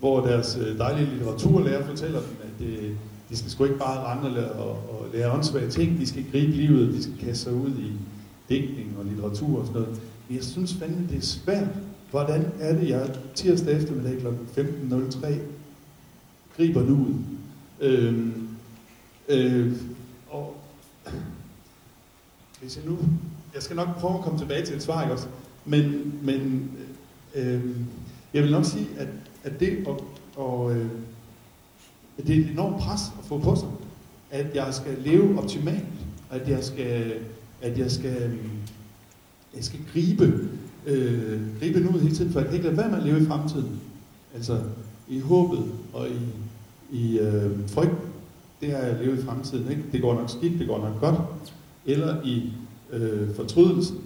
B: hvor deres øh, dejlige litteraturlærer fortæller dem, at øh, de skal sgu ikke bare rende og, og, og lære åndssvage ting, de skal gribe livet, de skal kaste sig ud i digtning og litteratur og sådan noget. Men jeg synes fandme, det er svært. Hvordan er det, jeg tirsdag eftermiddag kl. 15.03 griber nu ud? Øhm, øh, og hvis jeg nu, jeg skal nok prøve at komme tilbage til et svar, ikke også? Men, men øh, øh jeg vil nok sige, at, at det og, og, øh, at det er et enormt pres at få på sig, at jeg skal leve optimalt, at jeg skal, at jeg skal, jeg skal gribe, øh, gribe nu hele tiden, for jeg kan ikke lade være med at leve i fremtiden. Altså i håbet og i, i øh, frygt, det er at leve i fremtiden. Ikke? Det går nok skidt, det går nok godt eller i øh, fortrydelsen,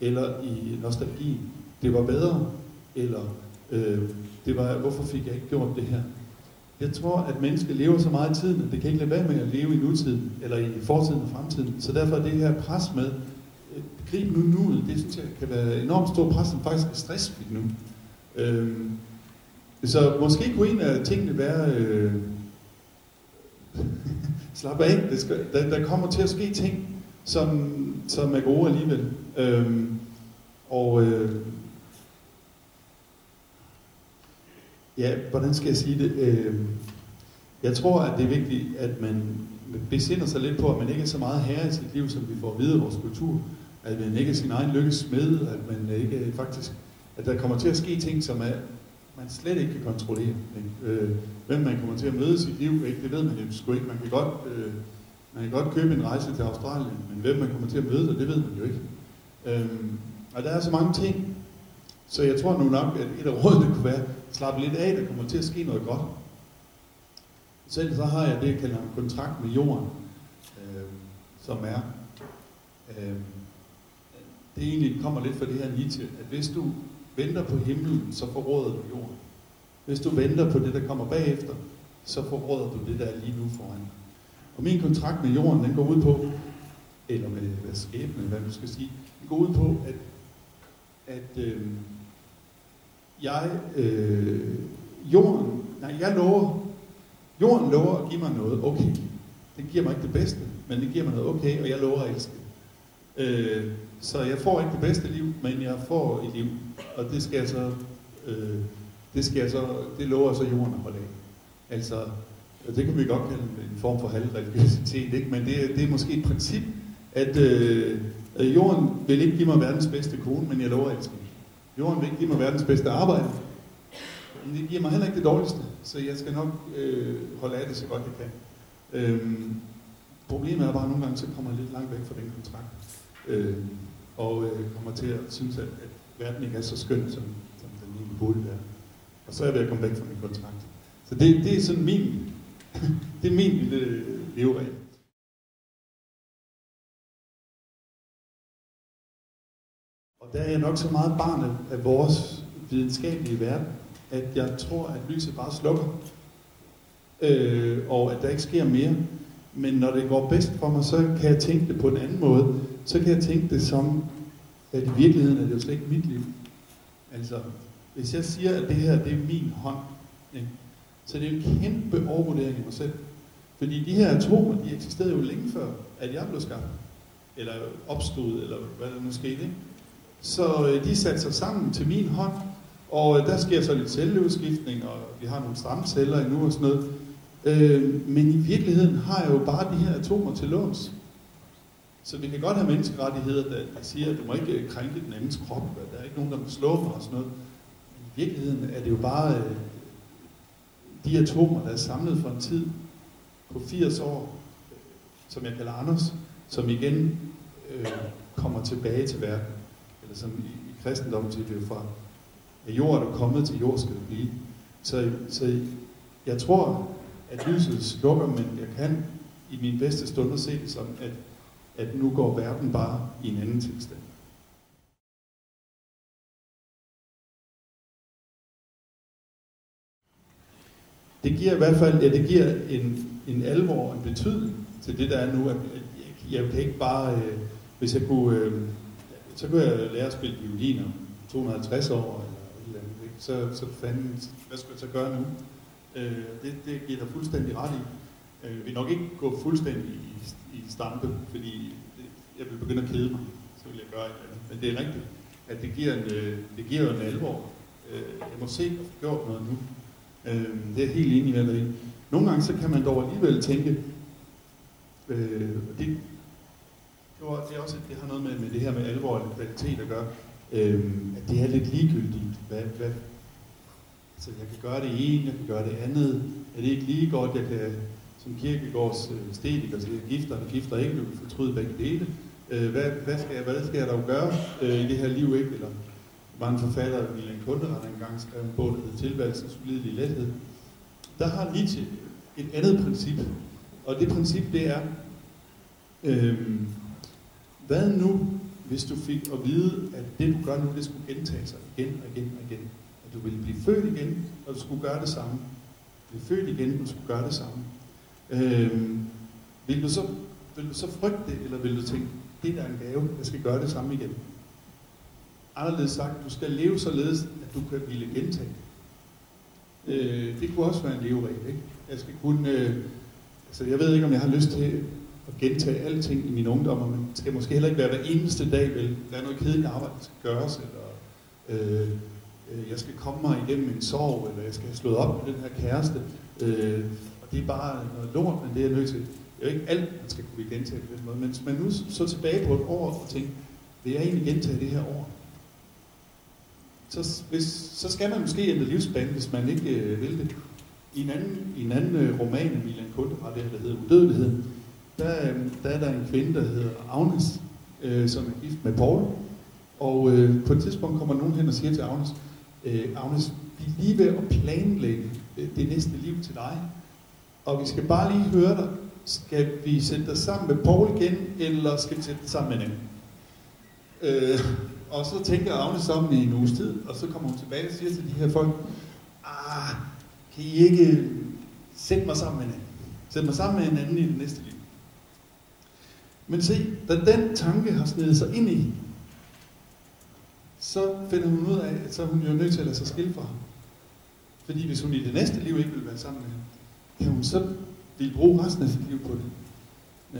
B: eller i nostalgien. Det var bedre, eller øh, det var, hvorfor fik jeg ikke gjort det her? Jeg tror, at mennesker lever så meget i tiden, at det kan ikke lade være med at leve i nutiden, eller i fortiden og fremtiden. Så derfor er det her pres med, øh, grib nu nuet, det synes jeg kan være enormt stor pres, som faktisk er stressfrit nu. Øhm, så måske kunne en af tingene være, øh, slap af, det skal, der, der kommer til at ske ting, som, som er gode alligevel. Øhm, og øh, ja, hvordan skal jeg sige det? Øh, jeg tror, at det er vigtigt, at man besinder sig lidt på, at man ikke er så meget herre i sit liv, som vi får at vide af vores kultur. At man ikke er sin egen lykkes med, at man ikke faktisk, at der kommer til at ske ting, som er, man slet ikke kan kontrollere. Ikke? Øh, hvem man kommer til at møde i sit liv, ikke? det ved man jo sgu ikke. Man kan godt øh, man kan godt købe en rejse til Australien, men hvem man kommer til at møde, det ved man jo ikke. Øhm, og der er så mange ting, så jeg tror nu nok, at et af rådene kunne være, slappe lidt af, der kommer til at ske noget godt. Selv så har jeg det, jeg kalder en kontrakt med jorden, øh, som er, øh, det egentlig kommer lidt fra det her Nietzsche, at hvis du venter på himlen, så forråder du jorden. Hvis du venter på det, der kommer bagefter, så forråder du det, der er lige nu foran dig. Og min kontrakt med jorden, den går ud på, eller med, med skæbne, hvad man skal sige, den går ud på, at, at øh, jeg, øh, jorden, nej, jeg lover, jorden lover at give mig noget okay. Den giver mig ikke det bedste, men det giver mig noget okay, og jeg lover at elske øh, Så jeg får ikke det bedste liv, men jeg får et liv, og det skal jeg så, øh, det skal jeg så, det lover så jorden at holde af. Altså, det kan vi godt kalde en form for halvreligiøsitet, ikke? men det, det er måske et princip, at øh, jorden vil ikke give mig verdens bedste kone, men jeg lover at elske Jorden vil ikke give mig verdens bedste arbejde, men det giver mig heller ikke det dårligste, så jeg skal nok øh, holde af det så godt jeg kan. Øhm, problemet er bare, at nogle gange så kommer jeg lidt langt væk fra den kontrakt, øh, og øh, kommer til at synes, at, at verden ikke er så skøn, som, som den egentlig burde være. Og så er jeg ved at komme væk fra min kontrakt. Så det, det er sådan min det er min lille leveregel. Der er jeg nok så meget barnet af vores videnskabelige verden, at jeg tror, at lyset bare slukker. Øh, og at der ikke sker mere. Men når det går bedst for mig, så kan jeg tænke det på en anden måde. Så kan jeg tænke det som, at i virkeligheden er det jo slet ikke mit liv. Altså, hvis jeg siger, at det her det er min hånd, ikke? Så det er en kæmpe overvurdering af mig selv. Fordi de her atomer, de eksisterede jo længe før, at jeg blev skabt. Eller opstod, eller hvad der nu skete. Ikke? Så øh, de satte sig sammen til min hånd, og øh, der sker så lidt celleudskiftning, og vi har nogle stamceller endnu og sådan noget. Øh, men i virkeligheden har jeg jo bare de her atomer til låns. Så vi kan godt have menneskerettigheder, der, der siger, at du må ikke øh, krænke den andens krop, og der er ikke nogen, der må slå mig og sådan noget. Men i virkeligheden er det jo bare øh, de atomer, der er samlet for en tid på 80 år, som jeg kalder Anders, som igen øh, kommer tilbage til verden. Eller som i, i kristendommen siger det jo fra, at jord er kommet til jord skal det blive. Så, så jeg tror, at lyset slukker, men jeg kan i min bedste stunder se det som, at, at nu går verden bare i en anden tilstand. Det giver i hvert fald, ja, det giver en, en alvor en betydning til det, der er nu. At jeg kan ikke bare, øh, hvis jeg kunne, øh, så kunne jeg lære at spille violin om 250 år, eller et eller andet, ikke? Så, så fanden, hvad skal jeg så gøre nu? Øh, det, det giver dig fuldstændig ret i. Øh, vi nok ikke gå fuldstændig i, i stampe, fordi det, jeg vil begynde at kede mig, så vil jeg gøre et andet. Men det er rigtigt, at det giver en, øh, det giver en alvor. Øh, jeg må se og få gjort noget nu. Øh, det er helt enig med dig i. Nogle gange så kan man dog alligevel tænke, øh, det, det, det, er også, det har noget med, med det her med alvor og kvalitet at gøre, øhm, at det er lidt ligegyldigt, hvad, hvad, så jeg kan gøre det ene, jeg kan gøre det andet. Er det ikke lige godt, jeg kan, som kirkegårds øh, stediker, altså, så gifter og gifter ikke, vil fortryde begge dele. Øh, hvad, hvad, skal jeg, hvad skal jeg dog gøre øh, i det her liv, ikke? Eller mange forfattere, Milan Kundera, engang skrev en bog, der hedder Tilværelsens ulidelige lethed. Der har Nietzsche et andet princip, og det princip, det er, øh, hvad nu, hvis du fik at vide, at det du gør nu, det skulle gentage sig igen og igen og igen At du ville blive født igen, og du skulle gøre det samme. Blive født igen, og du skulle gøre det samme. Øhm, vil, du så, vil du så frygte det, eller vil du tænke, det er en gave, jeg skal gøre det samme igen? Anderledes sagt, du skal leve således, at du kan ville gentage øh, det kunne også være en leveregel, ikke? Jeg skal kunne, øh, altså jeg ved ikke, om jeg har lyst til at gentage alting i min ungdom, og man skal måske heller ikke være hver eneste dag, vel, der er noget kedeligt arbejde, der skal gøres, eller øh, øh, jeg skal komme mig igennem en sorg, eller jeg skal have slået op med den her kæreste. Øh, og det er bare noget lort, men det er jeg nødt til. Det er jo ikke alt, man skal kunne gentage på den måde. Men man nu så tilbage på et år og tænker, vil jeg egentlig gentage det her år? Så, hvis, så skal man måske ændre livsbane, hvis man ikke øh, vil det. I en anden, i en anden øh, roman af Milan Kundera, der hedder Udødeligheden, der, øhm, der er der en kvinde, der hedder Agnes, øh, som er gift med Paul. Og øh, på et tidspunkt kommer nogen hen og siger til Agnes, øh, Agnes, vi er lige ved at planlægge øh, det næste liv til dig. Og vi skal bare lige høre dig. Skal vi sætte dig sammen med Paul igen, eller skal vi sætte dig sammen med en øh, Og så tænker Agnes om i en uges tid, og så kommer hun tilbage og siger til de her folk, ah, kan I ikke sætte mig sammen med en anden? Sæt mig sammen med en anden i det næste liv. Men se, da den tanke har snedet sig ind i så finder hun ud af, at så er hun jo nødt til at lade sig skille fra ham. Fordi hvis hun i det næste liv ikke vil være sammen med ham, kan hun så vil bruge resten af sit liv på det.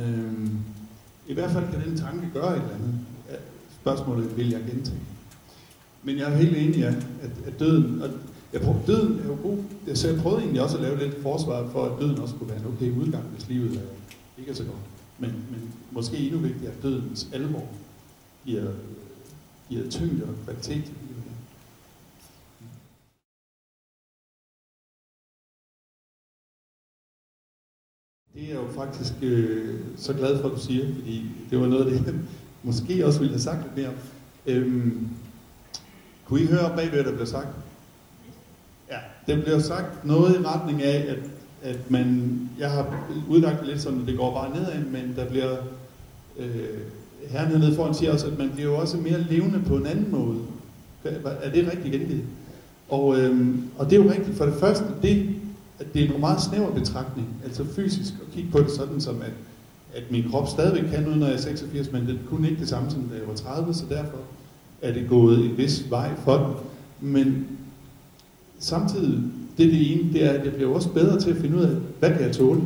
B: Øhm, I hvert fald kan den tanke gøre et eller andet. Spørgsmålet vil jeg gentage. Men jeg er helt enig i, at, at døden, og jeg prøver, døden er jo god. Så jeg prøvede egentlig også at lave lidt forsvar for, at døden også kunne være en okay udgang, hvis livet er ikke er så godt. Men, men måske endnu vigtigere, at dødens alvor giver giver tyngde og kvalitet livet. Det er jeg jo faktisk øh, så glad for, at du siger, fordi det var noget af det, jeg måske også ville have sagt lidt mere. Øhm, kunne I høre bagved, hvad der blev sagt? Ja, det blev sagt noget i retning af, at, at man, jeg har udlagt det lidt sådan, at det går bare nedad, men der bliver øh, herren hernede foran siger også, at man bliver jo også mere levende på en anden måde. Er det rigtigt gengivet? Og, øh, og det er jo rigtigt. For det første, det, at det er en meget snæver betragtning, altså fysisk, at kigge på det sådan som, at, at min krop stadigvæk kan noget, når jeg er 86, men det kunne ikke det samme, som da jeg var 30, så derfor er det gået en vis vej for den. Men samtidig, det er det ene, det er, at jeg bliver også bedre til at finde ud af, hvad kan jeg tåle?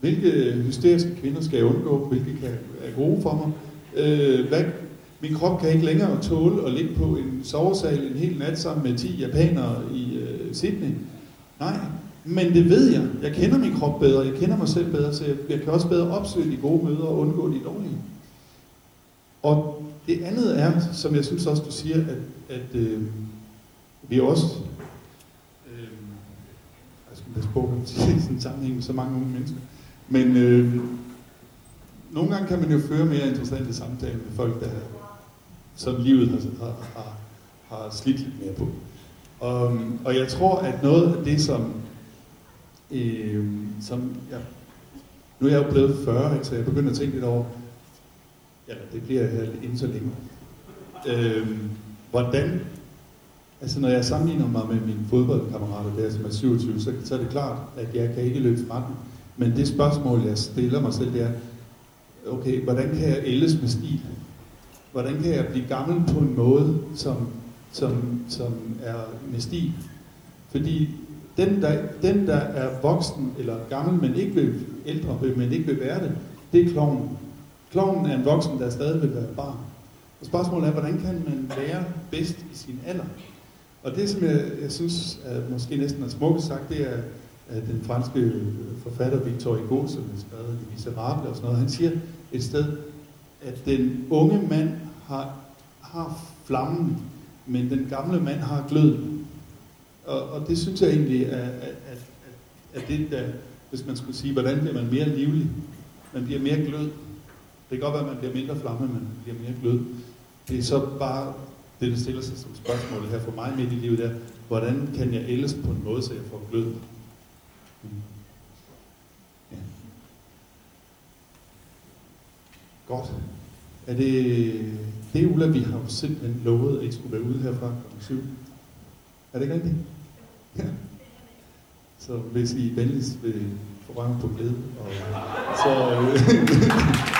B: Hvilke øh, hysteriske kvinder skal jeg undgå? Hvilke kan, er gode for mig? Øh, hvad, min krop kan ikke længere tåle at ligge på en sovesal en hel nat sammen med 10 japanere i øh, Sydney. Nej, men det ved jeg. Jeg kender min krop bedre. Jeg kender mig selv bedre, så jeg, jeg kan også bedre opsøge de gode møder og undgå de dårlige. Og det andet er, som jeg synes også, du siger, at, at øh, vi også, passe på, at sige sådan en sammenhæng med så mange unge mennesker, men øh, nogle gange kan man jo føre mere interessante samtaler med folk, der som livet har, har, har, har slidt lidt mere på. Og, og jeg tror, at noget af det, som, øh, som jeg, nu er jeg jo blevet 40, ikke, så jeg begynder at tænke lidt over, ja, det bliver jeg inden så længe. Øh, hvordan, altså når jeg sammenligner mig med mine fodboldkammerater der, som er 27, så, så er det klart, at jeg kan ikke løbe fra den. Men det spørgsmål, jeg stiller mig selv, det er, okay, hvordan kan jeg ældes med stil? Hvordan kan jeg blive gammel på en måde, som, som, som er med stil? Fordi den der, den, der er voksen eller gammel, men ikke vil, ældre, men ikke vil være det, det er kloven. Kloven er en voksen, der stadig vil være barn. Og spørgsmålet er, hvordan kan man være bedst i sin alder? Og det, som jeg, jeg synes er måske næsten er smukt sagt, det er, at den franske forfatter Victor Hugo, som har skrevet De Miserable og sådan noget, han siger et sted, at den unge mand har, har flammen, men den gamle mand har gløden. Og, og det synes jeg egentlig er, at, at, at det, der, hvis man skulle sige, hvordan bliver man mere livlig? Man bliver mere glød. Det kan godt være, at man bliver mindre flamme, men man bliver mere glød. Det er så bare det, der stiller sig som spørgsmål her for mig midt i livet, der, hvordan kan jeg ældes på en måde, så jeg får glød? Mm. Ja. Godt. Er det, det Ulla, vi har jo simpelthen lovet, at I skulle være ude herfra kl. 7. Er det ikke rigtigt? Ja. Så hvis I venligst vil få røven på glæde, og så... Øh,